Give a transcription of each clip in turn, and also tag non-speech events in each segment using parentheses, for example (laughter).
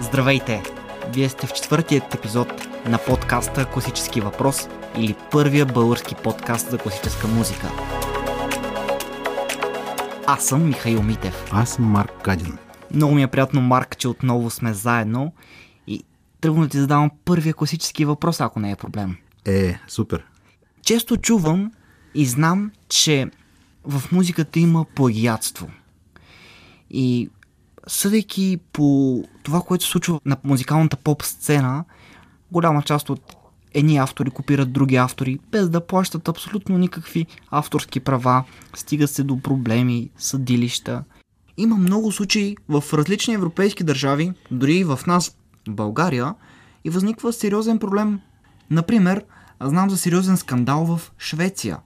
Здравейте! Вие сте в четвъртият епизод на подкаста Класически въпрос или първия български подкаст за класическа музика. Аз съм Михаил Митев. Аз съм Марк Кадин. Много ми е приятно, Марк, че отново сме заедно и тръгвам да ти задавам първия класически въпрос, ако не е проблем. Е, супер. Често чувам и знам, че в музиката има плагиатство. И съдейки по това, което се случва на музикалната поп сцена, голяма част от едни автори копират други автори, без да плащат абсолютно никакви авторски права, стига се до проблеми, съдилища. Има много случаи в различни европейски държави, дори и в нас, България, и възниква сериозен проблем. Например, знам за сериозен скандал в Швеция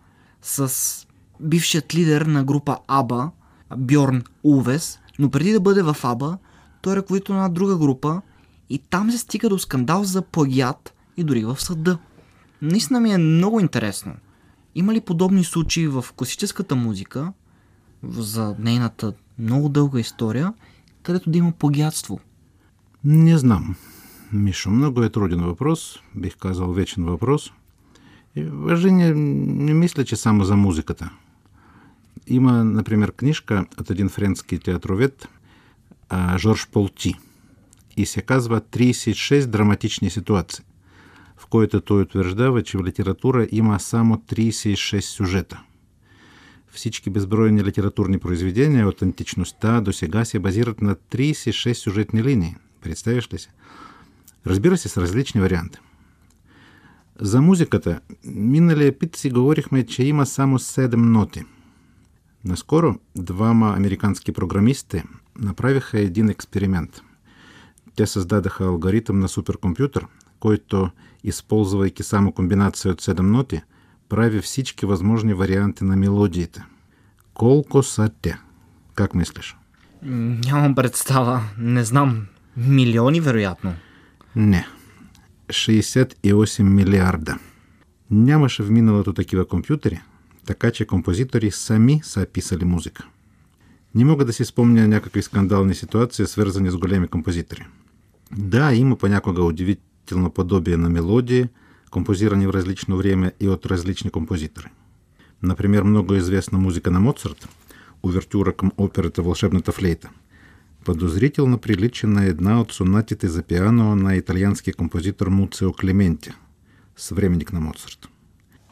с бившият лидер на група Аба, Бьорн Увес, но преди да бъде в Аба, той е ръководител на друга група и там се стига до скандал за плагиат и дори в съда. Наистина ми е много интересно. Има ли подобни случаи в класическата музика, за нейната много дълга история, където да има плагиатство? Не знам. Мишо, много е труден въпрос, бих казал вечен въпрос. И въжи не, не мисля, че само за музиката. Има, например, книжка от един френски театровед Жорж Полти и се казва 36 драматични ситуации, в които той утвърждава, че в литература има само 36 сюжета. Всички безбройни литературни произведения от античността до сега се базират на 36 сюжетни линии. Представяш ли се? Разбира се, с различни варианти. За музиката, миналия пит си говорихме, че има само 7 ноти – Наскоро двама американски програмисти направиха един експеримент. Те създадаха алгоритъм на суперкомпютър, който, използвайки само комбинация от 7 ноти, прави всички възможни варианти на мелодиите. Колко са те? Как мислиш? Нямам представа. Не знам. Милиони, вероятно. Не. 68 милиарда. Нямаше в миналото такива компютъри, така че композитори сами са писали музика. Не мога да си спомня някакви скандални ситуации, свързани с големи композитори. Да, има понякога удивително подобие на мелодии, композирани в различно време и от различни композитори. Например, много известна музика на Моцарт, увертюра към операта «Волшебната флейта», подозрително прилича на една от сонатите за пиано на италианския композитор Муцио Клементи, съвременник на Моцарт.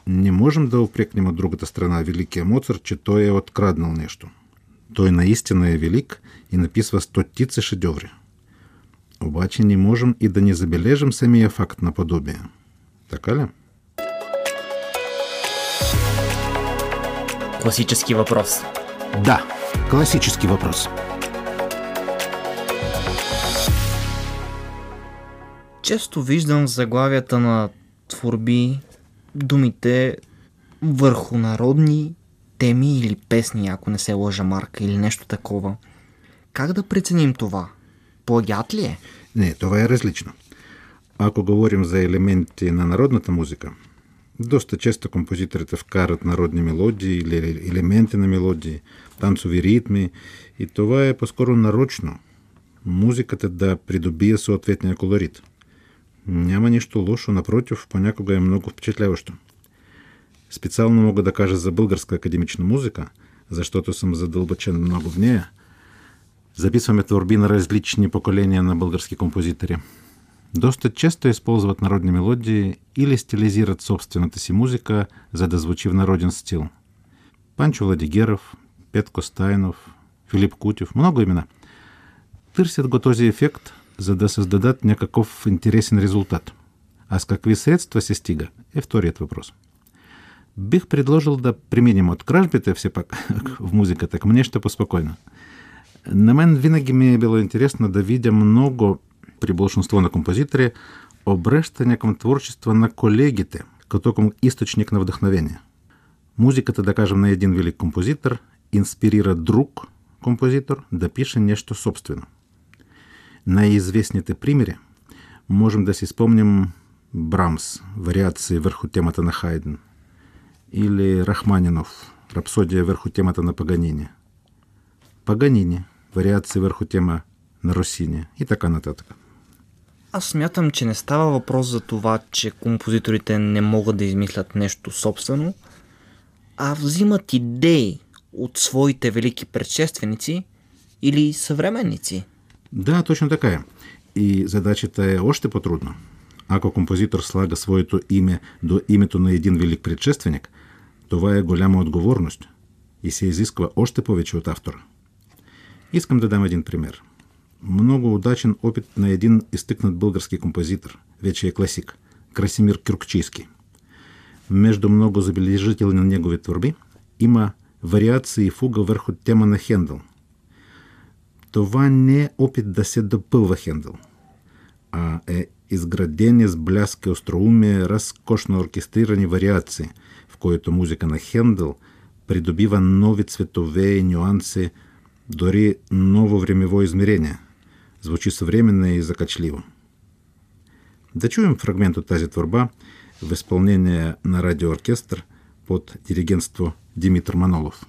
Не можем да упрекнем от другата страна великия Моцарт, че той е откраднал нещо. Той наистина е велик и написва стотици шедеври. Обаче не можем и да не забележим самия факт на подобие. Така ли? Класически въпрос. Да, класически въпрос. Често виждам в заглавията на творби думите върху народни теми или песни, ако не се лъжа марка или нещо такова. Как да преценим това? Плагят ли е? Не, това е различно. Ако говорим за елементи на народната музика, доста често композиторите вкарат народни мелодии или елементи на мелодии, танцови ритми и това е по-скоро нарочно. Музиката да придобие съответния колорит. Няма нищо лошо, напротив, понякога е много впечатляващо. Специално мога да кажа за българска академична музика, защото съм задълбачен много в нея. Записваме творби на различни поколения на български композитори. Доста често използват народни мелодии или стилизират собствената си музика, за да звучи в народен стил. Панчо Владигеров, Петко Стайнов, Филип Кутев, много имена. Търсят го този ефект, за да създадат някакъв интересен резултат. А с какви средства се стига, е вторият въпрос. Бих предложил да преминем от кражбите все пак (laughs) в музиката към нещо по-спокойно. На мен винаги ми е било интересно да видя много при большинство на композитори обръщане към творчество на колегите, като към източник на вдъхновение. Музиката, да кажем, на един велик композитор инспирира друг композитор да пише нещо собствено – най-известните примери можем да си спомним Брамс, вариации върху темата на Хайден, Или Рахманинов, рапсодия върху темата на Паганини. Паганини, вариации върху тема на Росини и така нататък. Аз смятам, че не става въпрос за това, че композиторите не могат да измислят нещо собствено, а взимат идеи от своите велики предшественици или съвременници. Да, точно така е. И задачата е още по-трудна. Ако композитор слага своето име до името на един велик предшественик, това е голяма отговорност и се изисква още повече от автора. Искам да дам един пример. Много удачен опит на един изтъкнат български композитор, вече е класик, Красимир Кюркчийски. Между много забележителни негови творби има вариации и фуга върху тема на Хендъл. Това не е опит да се допълва Хендъл, а е изградени с бляск и остроумие разкошно оркестрирани вариации, в които музика на Хендъл придобива нови цветове и нюанси, дори ново времево измерение. Звучи съвременно и закачливо. Да чуем фрагмент от тази творба в изпълнение на радиооркестър под диригентство Димитър Манолов.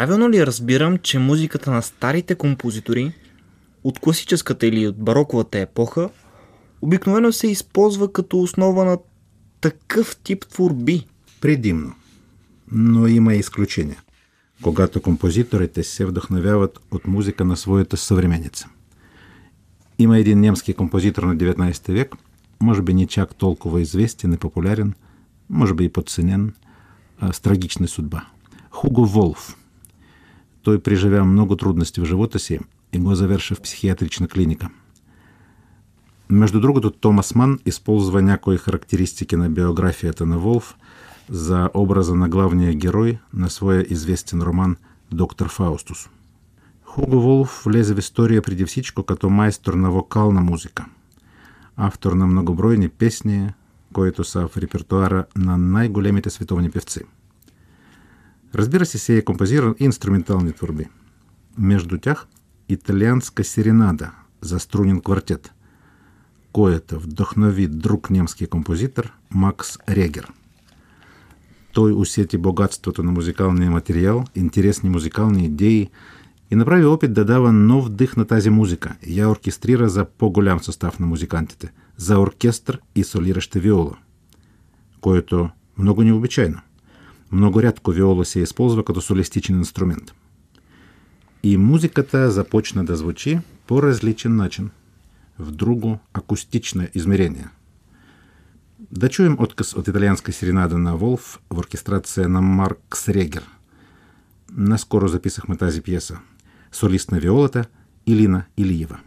Правилно ли разбирам, че музиката на старите композитори от класическата или от бароковата епоха обикновено се използва като основа на такъв тип творби? Предимно. Но има изключения. Когато композиторите се вдъхновяват от музика на своята съвременница. Има един немски композитор на 19 век, може би не чак толкова известен и популярен, може би и подценен, с трагична судьба. Хуго Волф – той преживя много трудности в живота си и го завърши в психиатрична клиника. Между другото, Томас Ман използва някои характеристики на биографията на Волф за образа на главния герой на своя известен роман «Доктор Фаустус». Хуго Волф влезе в история преди всичко като майстор на вокална музика, автор на многобройни песни, които са в репертуара на най-големите световни певци – Разбира се, се е композирал инструментални творби. Между тях италианска серенада за струнен квартет, която вдохнови друг немски композитор Макс Регер. Той усети богатството на музикалния материал, интересни музикални идеи и направи опит да дава нов дих на тази музика. Я оркестрира за по-голям състав на музикантите, за оркестър и солираща виола, което много необичайно. Много рядко виола се използва като солистичен инструмент. И музиката започна да звучи по различен начин, в друго акустично измерение. Да чуем отказ от италианска серенада на Волф в оркестрация на Марк Срегер. Наскоро записахме тази пьеса. Солист на виолата Илина Илиева.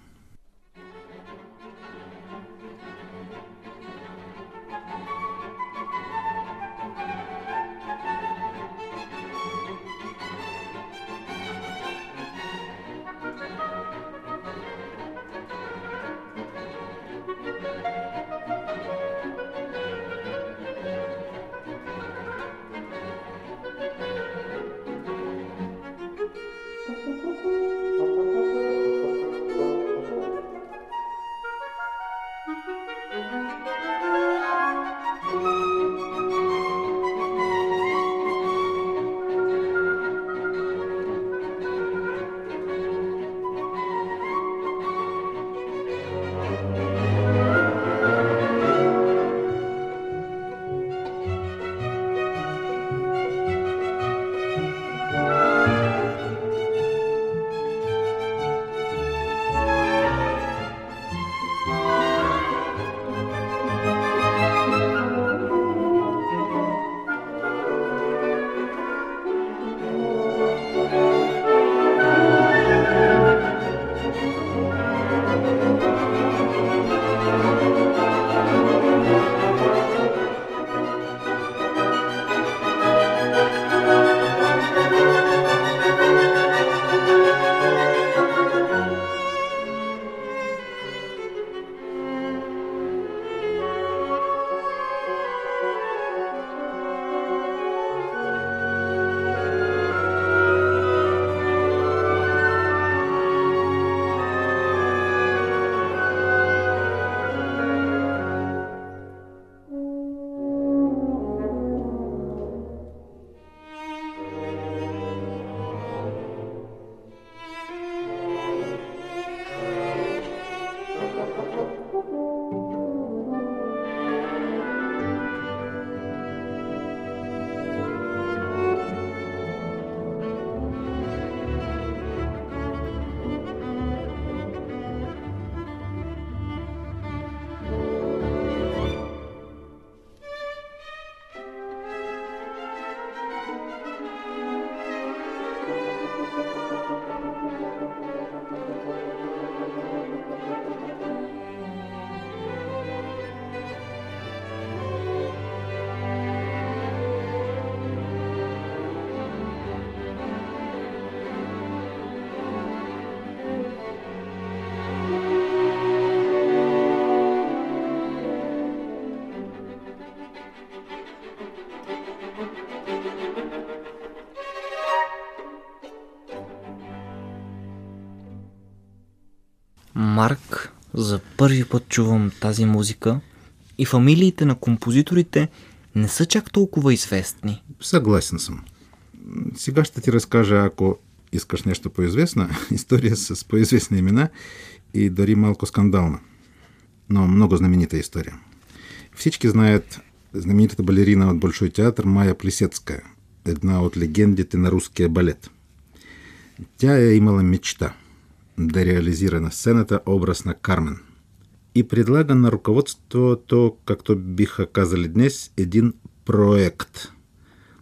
За първи път чувам тази музика и фамилиите на композиторите не са чак толкова известни. Съгласен съм. Сега ще ти разкажа, ако искаш нещо по-известна, (laughs) история с по-известни имена и дори малко скандална, но много знаменита история. Всички знаят знаменитата балерина от Большой театър Майя Плесецкая, една от легендите на руския балет. Тя е имала мечта да реализира на сцената образ на Кармен и предлага на ръководството, както биха казали днес, един проект.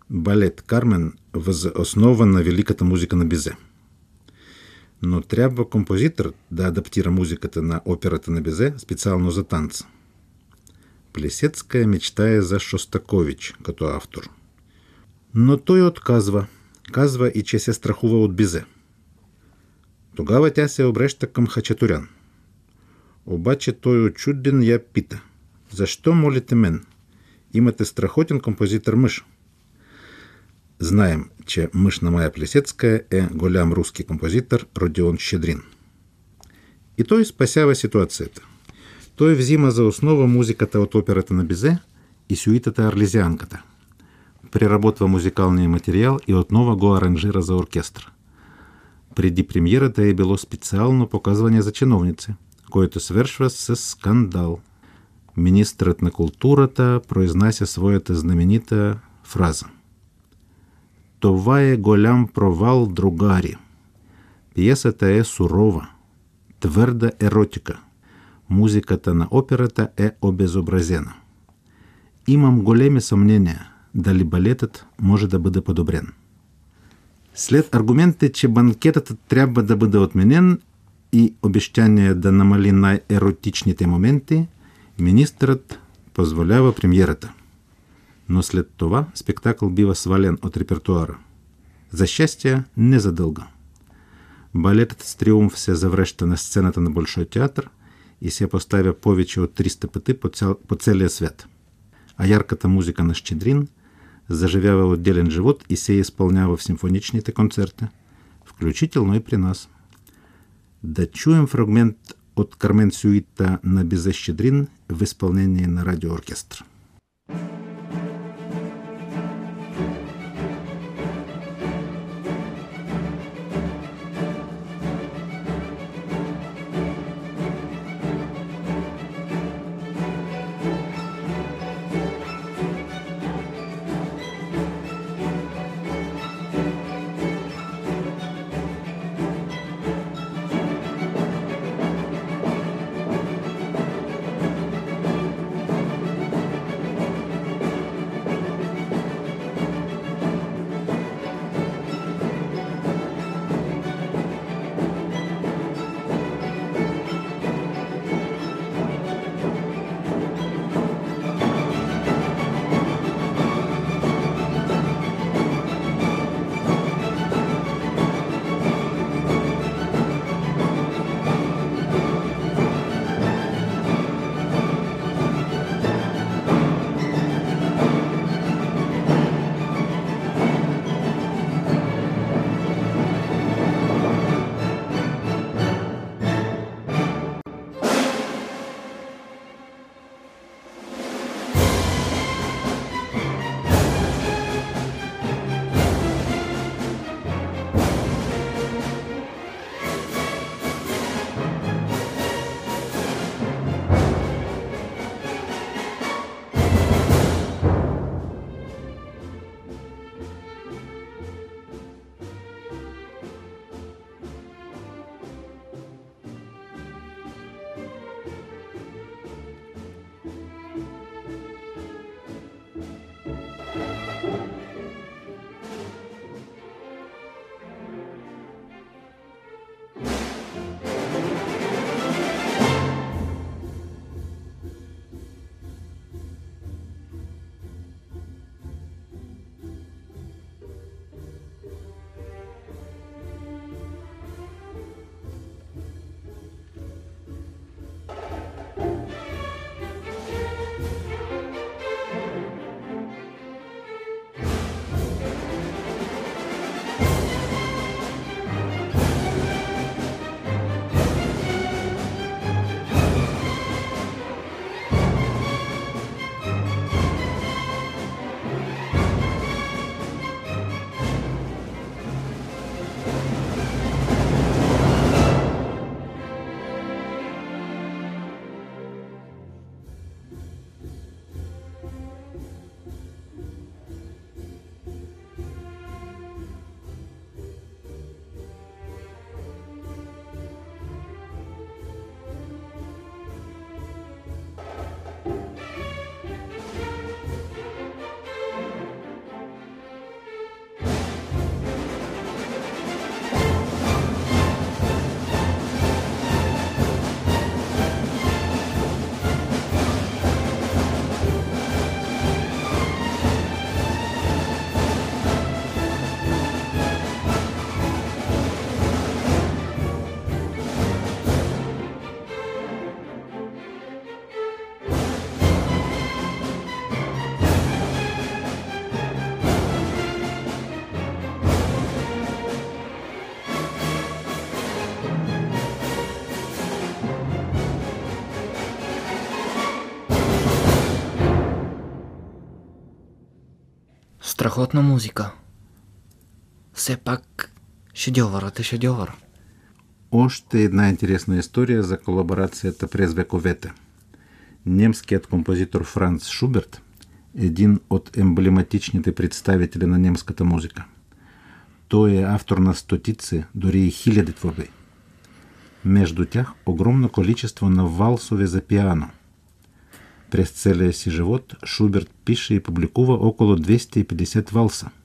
Балет Кармен въз основа на великата музика на Бизе. Но трябва композитор да адаптира музиката на операта на Бизе специално за танца. Плесецкая мечтае за Шостакович като автор. Но той отказва. Казва и че се страхува от Бизе. Тогава тя се обръща към Хачатурян. Обаче той очуден я пита. Защо молите мен? Имате страхотен композитор мъж. Знаем, че мъж на Майя Плесецкая е голям руски композитор Родион Щедрин. И той спасява ситуацията. Той взима за основа музиката от операта на Бизе и сюитата Арлезианката. Преработва музикалния материал и отново го аранжира за оркестър. Преди премиерата е било специално показване за чиновници, което свършва с скандал. Министрът на културата произнася своята знаменита фраза. Това е голям провал, другари. Пиесата е сурова, твърда еротика – музиката на операта е обезобразена. Имам големи съмнения дали балетът може да бъде подобрен. След аргументите, че банкетът трябва да бъде отменен и обещание да намали най-еротичните моменти, министърът позволява премиерата. Но след това спектакъл бива свален от репертуара. За щастие, не задълга. Балетът с триумф се завръща на сцената на Большой театър – и се поставя повече от 300 пъти по, цял, по целия свят. А ярката музика на Щедрин заживява отделен живот и се изпълнява в симфоничните концерти, включително и при нас. Да чуем фрагмент от Кармен Сюита на Безе Щедрин в изпълнение на радиооркестър. Страхотна музика. Все пак шедьовърът е шедьовър. Още една интересна история за колаборацията през вековете. Немският композитор Франц Шуберт един от емблематичните представители на немската музика. Той е автор на стотици, дори и хиляди творби. Между тях огромно количество на валсове за пиано. Си живот Шуберт пише и публикува около 250 валса –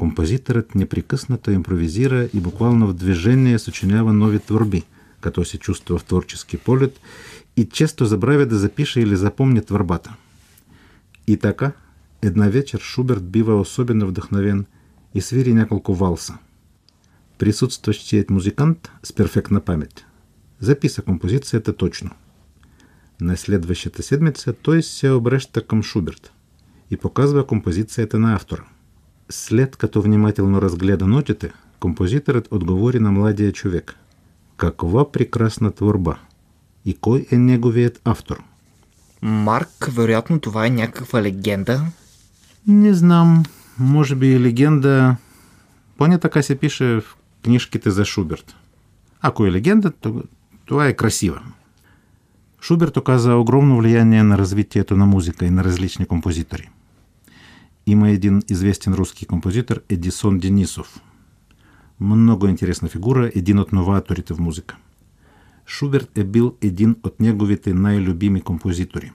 Композиторът непрекъснато импровизира и буквално в движение съчинява нови творби, като се чувства в творчески полет и често забравя да запише или запомни творбата. И така, една вечер Шуберт бива особено вдъхновен и свири няколко валса. Присутстващият музикант с перфектна памет записа композицията точно. На следващата седмица той се обръща към Шуберт и показва композицията на автора – След като внимателно разгледа нотите, композиторът отговори на младия човек. Каква прекрасна творба! И кой е неговият автор? Марк, вероятно това е някаква легенда. Не знам. Може би легенда. Поне така се пише в книжките за Шуберт. Ако е легенда, то това е красиво. Шуберт оказа огромно влияние на развитието на музика и на различни композитори. Има един известен русский композитор Эдисон Денисов. Много интересна фигура, един от новаторите в музика. Шуберт е бил един от неговите най-любими композитори.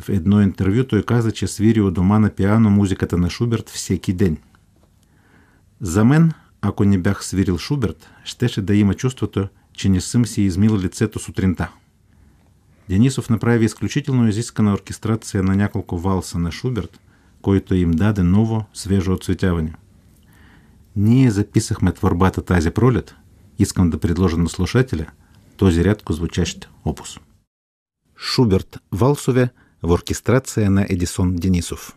В едно интервю той каза, че свири у дома на пиано музиката на Шуберт всеки ден. За мен, ако не бях свирил Шуберт, щеше да има чувството, че не съм си измил лицето сутринта. Денисов направи изключително изискана оркестрация на няколко валса на Шуберт – който им даде ново, свежо отцветяване. Ние записахме творбата тази пролет. Искам да предложа на слушателя този рядко звучащ опус. Шуберт Валсове в оркестрация на Едисон Денисов.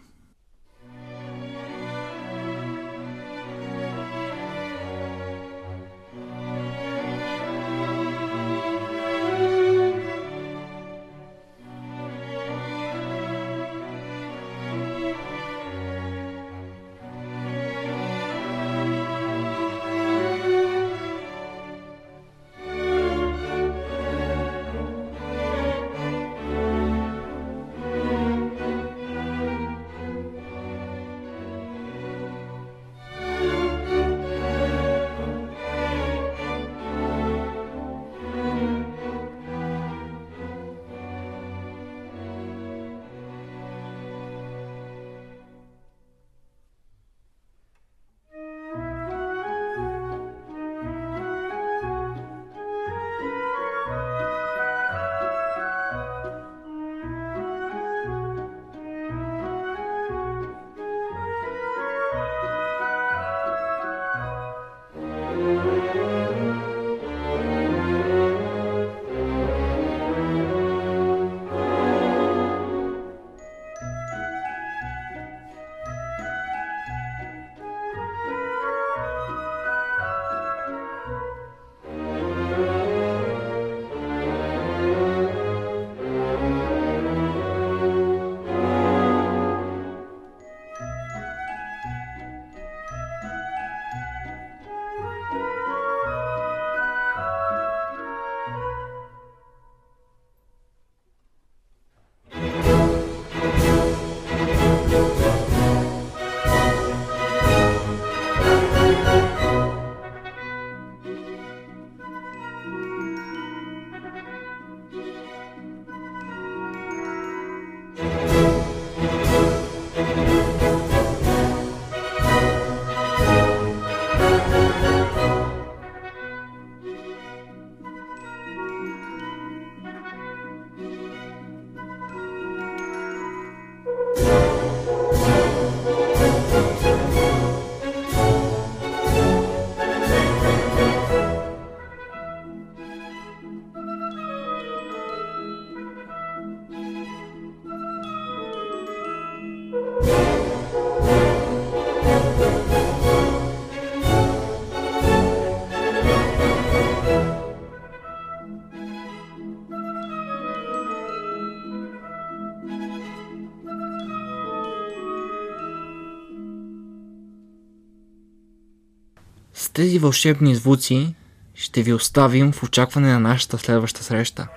Тези вълшебни звуци ще ви оставим в очакване на нашата следваща среща.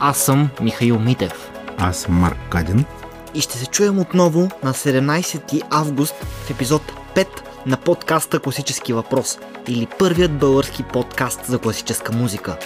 Аз съм Михаил Митев. Аз съм Марк Кадин. И ще се чуем отново на 17 август в епизод 5 на подкаста Класически въпрос или първият български подкаст за класическа музика.